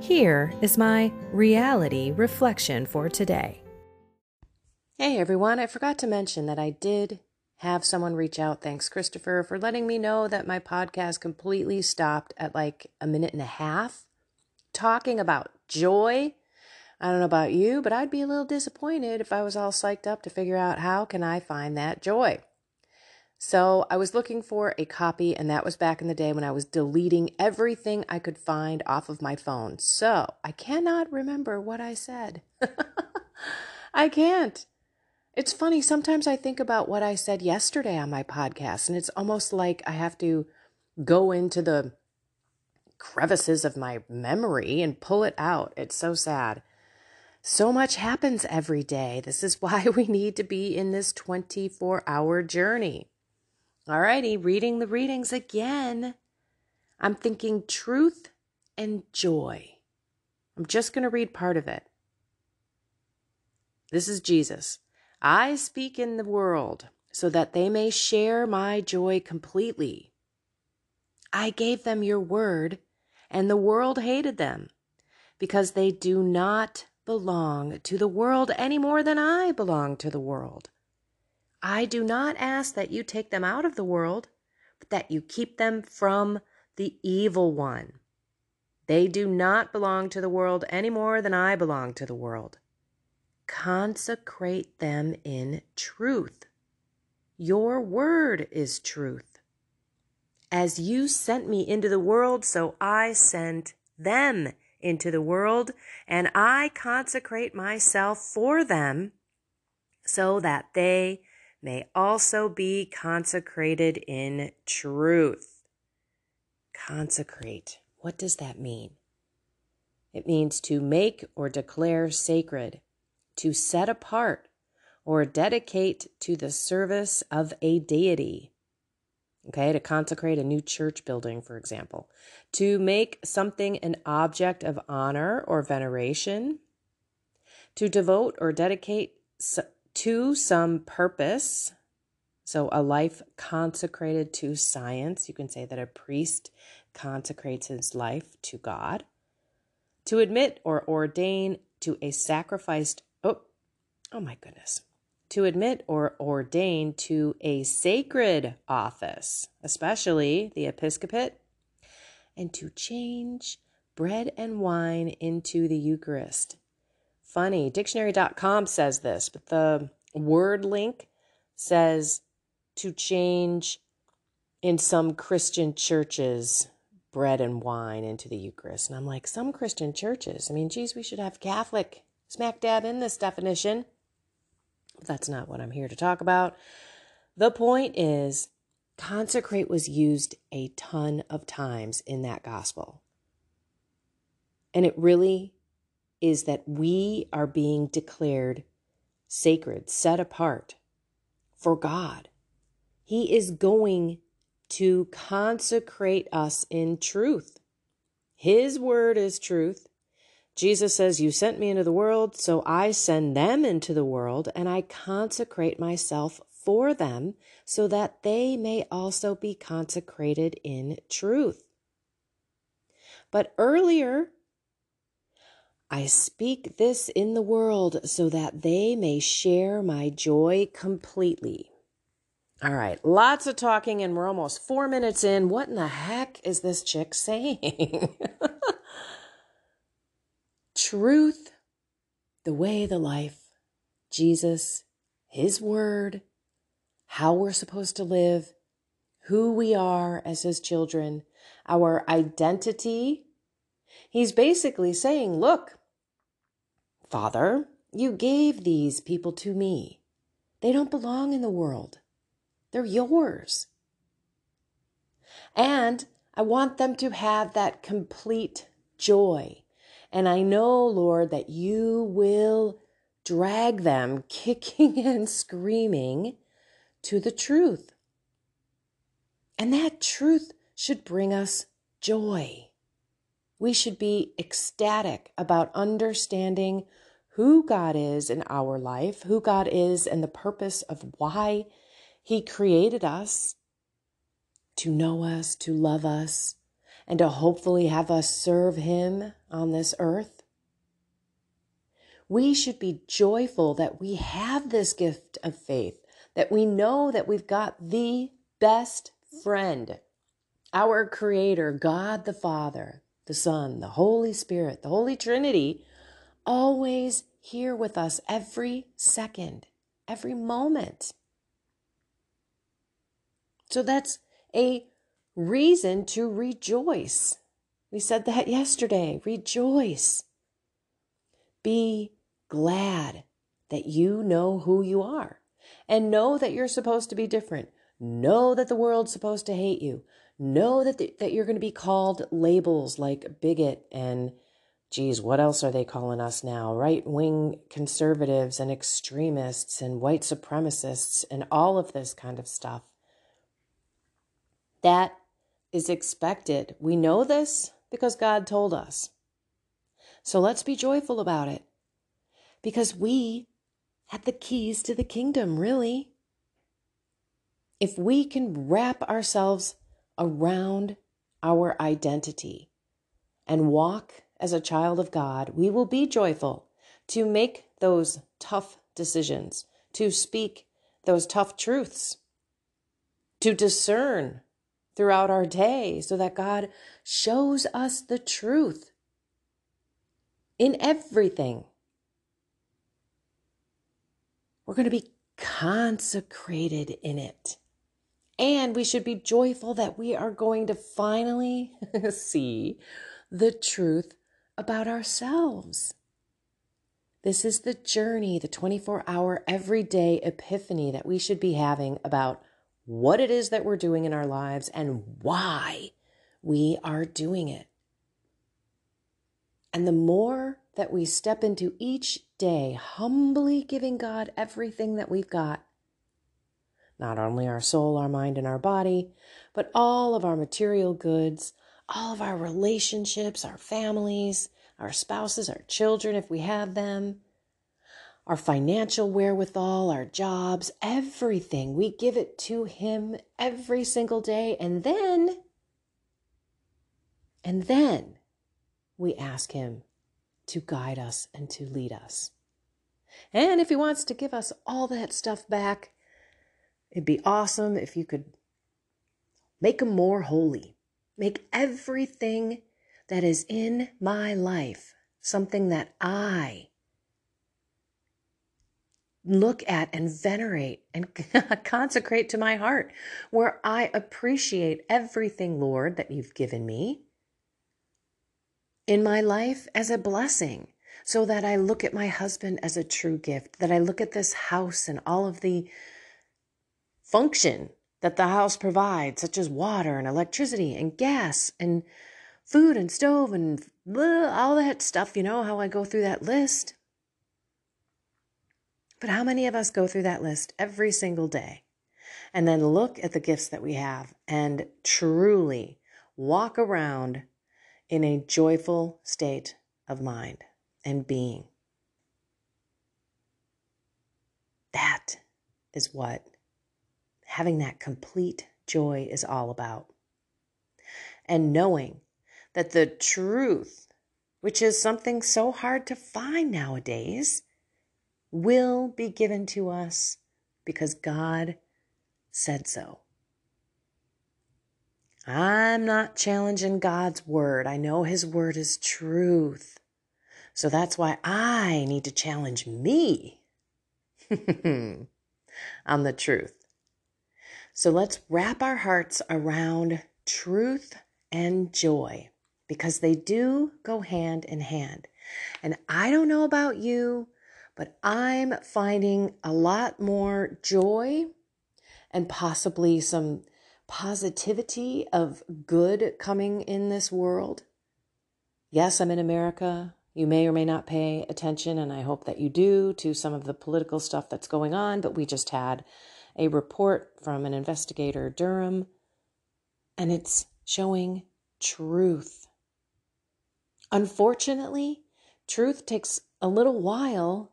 Here is my reality reflection for today. Hey everyone, I forgot to mention that I did have someone reach out. Thanks, Christopher, for letting me know that my podcast completely stopped at like a minute and a half talking about joy. I don't know about you, but I'd be a little disappointed if I was all psyched up to figure out how can I find that joy. So I was looking for a copy, and that was back in the day when I was deleting everything I could find off of my phone. So I cannot remember what I said. I can't. It's funny, sometimes I think about what I said yesterday on my podcast, and it's almost like I have to go into the crevices of my memory and pull it out. It's so sad. So much happens every day. This is why we need to be in this 24 hour journey. Alrighty, reading the readings again. I'm thinking truth and joy. I'm just going to read part of it. This is Jesus. I speak in the world so that they may share my joy completely. I gave them your word, and the world hated them because they do not belong to the world any more than I belong to the world. I do not ask that you take them out of the world, but that you keep them from the evil one. They do not belong to the world any more than I belong to the world. Consecrate them in truth. Your word is truth. As you sent me into the world, so I sent them into the world, and I consecrate myself for them so that they may also be consecrated in truth. Consecrate. What does that mean? It means to make or declare sacred, to set apart, or dedicate to the service of a deity. Okay, to consecrate a new church building, for example, to make something an object of honor or veneration, to devote or dedicate to some purpose. So, a life consecrated to science. You can say that a priest consecrates his life to God. To admit or ordain to a sacrificed, oh, oh my goodness. To admit or ordain to a sacred office, especially the episcopate, and to change bread and wine into the Eucharist funny. Dictionary.com says this, but the word link says to change in some Christian churches bread and wine into the Eucharist. And I'm like, some Christian churches. I mean, geez, we should have Catholic smack dab in this definition. But that's not what I'm here to talk about. The point is, consecrate was used a ton of times in that gospel. And it really is that we are being declared sacred, set apart for God. He is going to consecrate us in truth. His word is truth. Jesus says, You sent me into the world, so I send them into the world, and I consecrate myself for them so that they may also be consecrated in truth. But earlier, I speak this in the world so that they may share my joy completely. All right, lots of talking, and we're almost four minutes in. What in the heck is this chick saying? Truth, the way, the life, Jesus, His Word, how we're supposed to live, who we are as His children, our identity. He's basically saying, Look, Father, you gave these people to me. They don't belong in the world, they're yours. And I want them to have that complete joy. And I know, Lord, that you will drag them kicking and screaming to the truth. And that truth should bring us joy. We should be ecstatic about understanding who God is in our life, who God is, and the purpose of why He created us to know us, to love us, and to hopefully have us serve Him on this earth. We should be joyful that we have this gift of faith, that we know that we've got the best friend, our Creator, God the Father, the Son, the Holy Spirit, the Holy Trinity, always here with us every second, every moment. So that's a reason to rejoice. We said that yesterday. Rejoice. Be glad that you know who you are and know that you're supposed to be different. Know that the world's supposed to hate you. Know that, the, that you're going to be called labels like bigot and, geez, what else are they calling us now? Right wing conservatives and extremists and white supremacists and all of this kind of stuff. That is expected. We know this because God told us. So let's be joyful about it because we have the keys to the kingdom, really. If we can wrap ourselves around our identity and walk as a child of God, we will be joyful to make those tough decisions, to speak those tough truths, to discern throughout our day so that God shows us the truth in everything. We're going to be consecrated in it. And we should be joyful that we are going to finally see the truth about ourselves. This is the journey, the 24 hour, everyday epiphany that we should be having about what it is that we're doing in our lives and why we are doing it. And the more that we step into each day humbly giving God everything that we've got, not only our soul, our mind, and our body, but all of our material goods, all of our relationships, our families, our spouses, our children, if we have them, our financial wherewithal, our jobs, everything. We give it to Him every single day. And then, and then we ask Him to guide us and to lead us. And if He wants to give us all that stuff back, it'd be awesome if you could make Him more holy. Make everything that is in my life something that I look at and venerate and consecrate to my heart, where I appreciate everything, Lord, that you've given me in my life as a blessing, so that I look at my husband as a true gift, that I look at this house and all of the function that the house provides, such as water and electricity and gas and food and stove and blah, all that stuff, you know, how I go through that list. But how many of us go through that list every single day and then look at the gifts that we have and truly walk around in a joyful state of mind and being? That is what having that complete joy is all about. And knowing that the truth, which is something so hard to find nowadays, will be given to us because God said so. I'm not challenging God's word. I know his word is truth. So that's why I need to challenge me on the truth. So let's wrap our hearts around truth and joy because they do go hand in hand. And I don't know about you, but I'm finding a lot more joy and possibly some positivity of good coming in this world. Yes, I'm in America. You may or may not pay attention, and I hope that you do to some of the political stuff that's going on. But we just had a report from an investigator, Durham, and it's showing truth. Unfortunately, truth takes a little while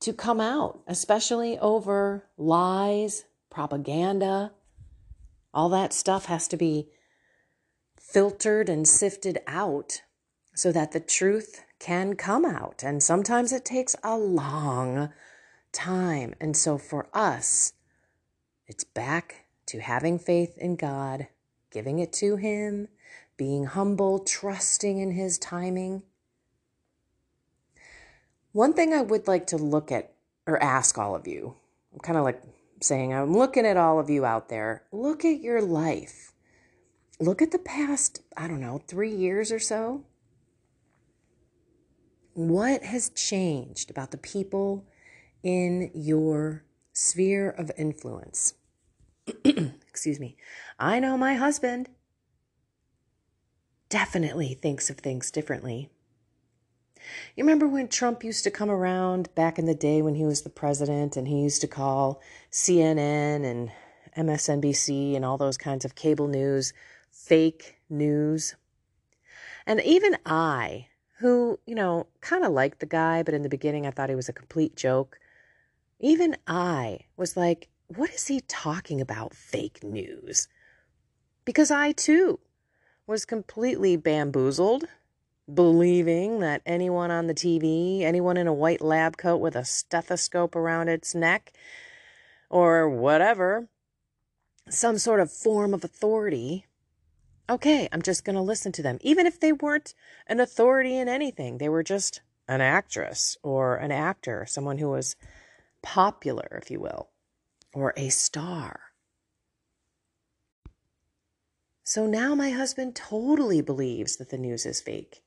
to come out, especially over lies, propaganda. All that stuff has to be filtered and sifted out so that the truth can come out. And sometimes it takes a long time. And so for us, it's back to having faith in God, giving it to Him, being humble, trusting in His timing. One thing I would like to look at or ask all of you, I'm kind of like saying, I'm looking at all of you out there, look at your life. Look at the past, I don't know, three years or so. What has changed about the people in your sphere of influence? Excuse me. I know my husband definitely thinks of things differently. You remember when Trump used to come around back in the day when he was the president and he used to call CNN and MSNBC and all those kinds of cable news fake news? And even I, who, you know, kind of liked the guy, but in the beginning I thought he was a complete joke. Even I was like, what is he talking about, fake news? Because I too was completely bamboozled, believing that anyone on the TV, anyone in a white lab coat with a stethoscope around its neck, or whatever, some sort of form of authority, okay, I'm just going to listen to them. Even if they weren't an authority in anything, they were just an actress or an actor, someone who was popular, if you will, or a star. So now my husband totally believes that the news is fake.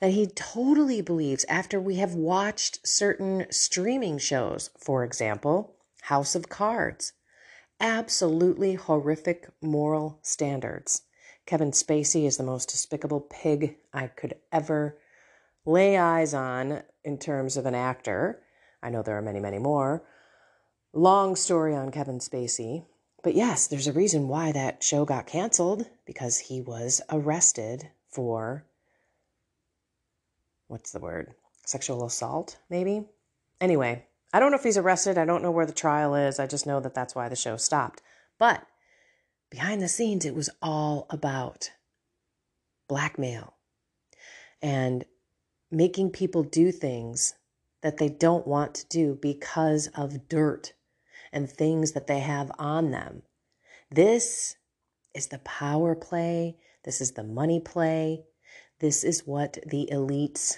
That he totally believes after we have watched certain streaming shows, for example, House of Cards, absolutely horrific moral standards Kevin Spacey is the most despicable pig I could ever lay eyes on in terms of an actor. I know there are many, many more. Long story on Kevin Spacey. But yes, there's a reason why that show got canceled because he was arrested for what's the word? Sexual assault, maybe? Anyway, I don't know if he's arrested. I don't know where the trial is. I just know that that's why the show stopped. But behind the scenes, it was all about blackmail and making people do things that they don't want to do because of dirt and things that they have on them. This is the power play. This is the money play. This is what the elites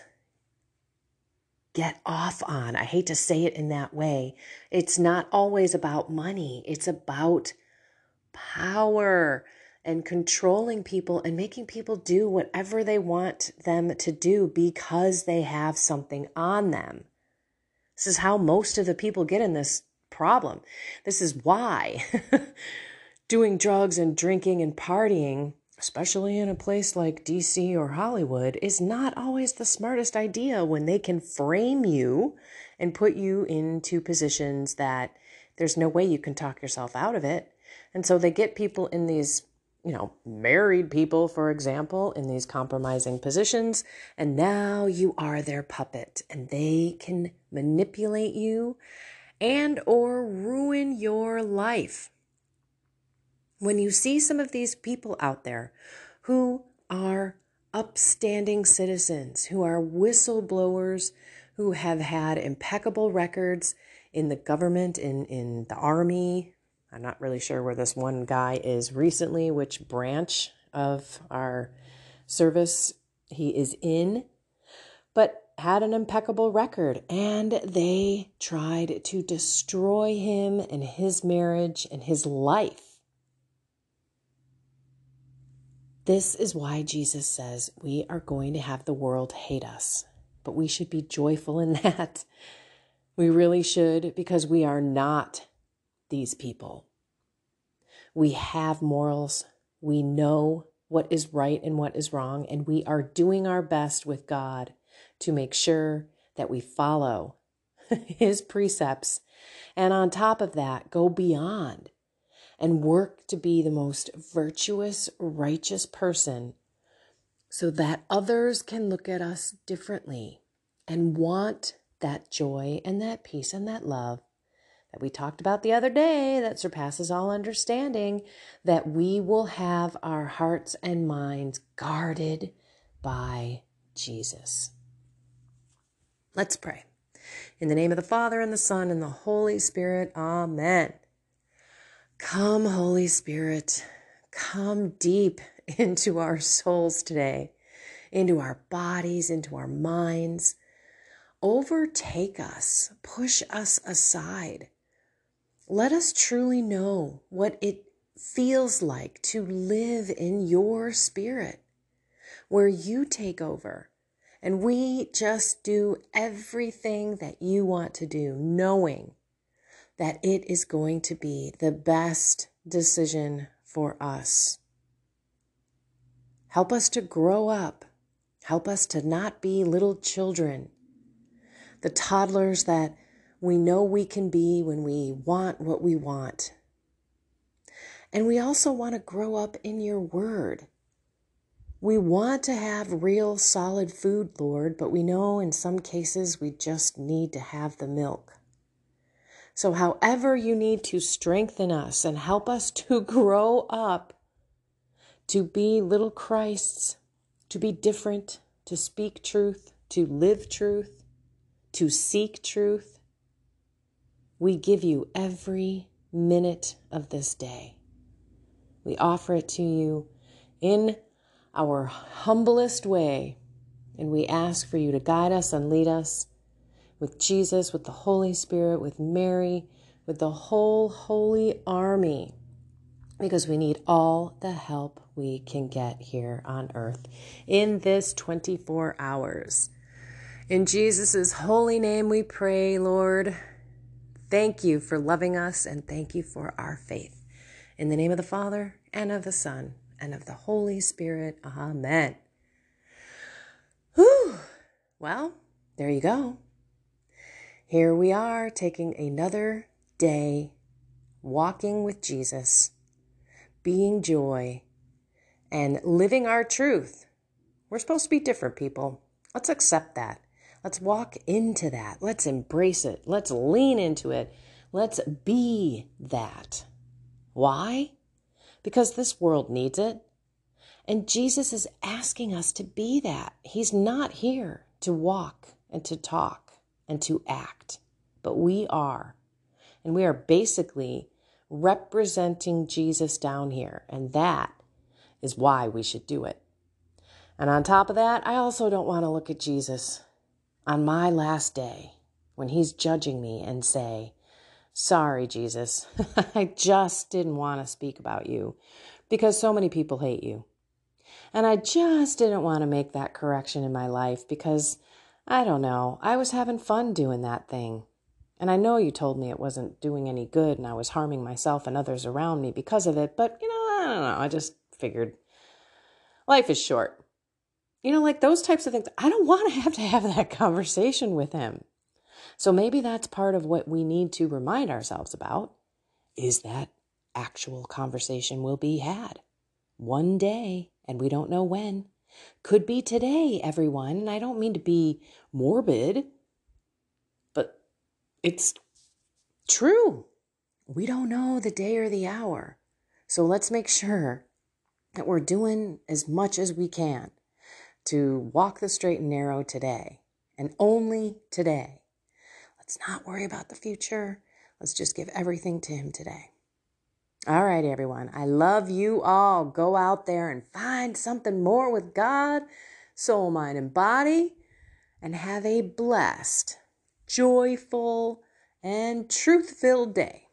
get off on. I hate to say it in that way. It's not always about money, it's about power and controlling people and making people do whatever they want them to do because they have something on them. This is how most of the people get in this problem. This is why doing drugs and drinking and partying, especially in a place like DC or Hollywood, is not always the smartest idea when they can frame you and put you into positions that there's no way you can talk yourself out of it. And so they get people in these, you know, married people, for example, in these compromising positions. And now you are their puppet and they can manipulate you and or ruin your life. When you see some of these people out there who are upstanding citizens, who are whistleblowers, who have had impeccable records in the government, in, in the army, I'm not really sure where this one guy is recently, which branch of our service he is in. But had an impeccable record and they tried to destroy him and his marriage and his life. This is why Jesus says we are going to have the world hate us, but we should be joyful in that. We really should because we are not these people. We have morals. We know what is right and what is wrong, and we are doing our best with God to make sure that we follow His precepts. And on top of that, go beyond and work to be the most virtuous, righteous person so that others can look at us differently and want that joy and that peace and that love that we talked about the other day that surpasses all understanding, that we will have our hearts and minds guarded by Jesus. Let's pray. In the name of the Father, and the Son, and the Holy Spirit, Amen. Come, Holy Spirit, come deep into our souls today, into our bodies, into our minds. Overtake us, push us aside. Let us truly know what it feels like to live in your spirit, where you take over and we just do everything that you want to do, knowing that it is going to be the best decision for us. Help us to grow up. Help us to not be little children, the toddlers that we know we can be when we want what we want. And we also want to grow up in your word we want to have real solid food, Lord, but we know in some cases we just need to have the milk. So, however, you need to strengthen us and help us to grow up, to be little Christs, to be different, to speak truth, to live truth, to seek truth, we give you every minute of this day. We offer it to you in our humblest way. And we ask for you to guide us and lead us with Jesus, with the Holy Spirit, with Mary, with the whole holy army, because we need all the help we can get here on earth in this 24 hours. In Jesus' holy name we pray, Lord. Thank you for loving us and thank you for our faith. In the name of the Father and of the Son and of the Holy Spirit. Amen. Whew. Well, there you go. Here we are taking another day walking with Jesus, being joy, and living our truth. We're supposed to be different people. Let's accept that. Let's walk into that. Let's embrace it. Let's lean into it. Let's be that. Why? Because this world needs it. And Jesus is asking us to be that. He's not here to walk and to talk and to act, but we are. And we are basically representing Jesus down here. And that is why we should do it. And on top of that, I also don't want to look at Jesus on my last day when he's judging me and say, Sorry, Jesus. I just didn't want to speak about you because so many people hate you. And I just didn't want to make that correction in my life because, I don't know, I was having fun doing that thing. And I know you told me it wasn't doing any good and I was harming myself and others around me because of it, but you know, I don't know. I just figured life is short. You know, like those types of things. I don't want to have to have that conversation with him. So maybe that's part of what we need to remind ourselves about is that actual conversation will be had one day, and we don't know when. Could be today, everyone. And I don't mean to be morbid, but it's true. We don't know the day or the hour. So let's make sure that we're doing as much as we can to walk the straight and narrow today, and only today. Let's not worry about the future. Let's just give everything to Him today. All right, everyone. I love you all. Go out there and find something more with God, soul, mind, and body. and have a blessed, joyful, and truth filled day.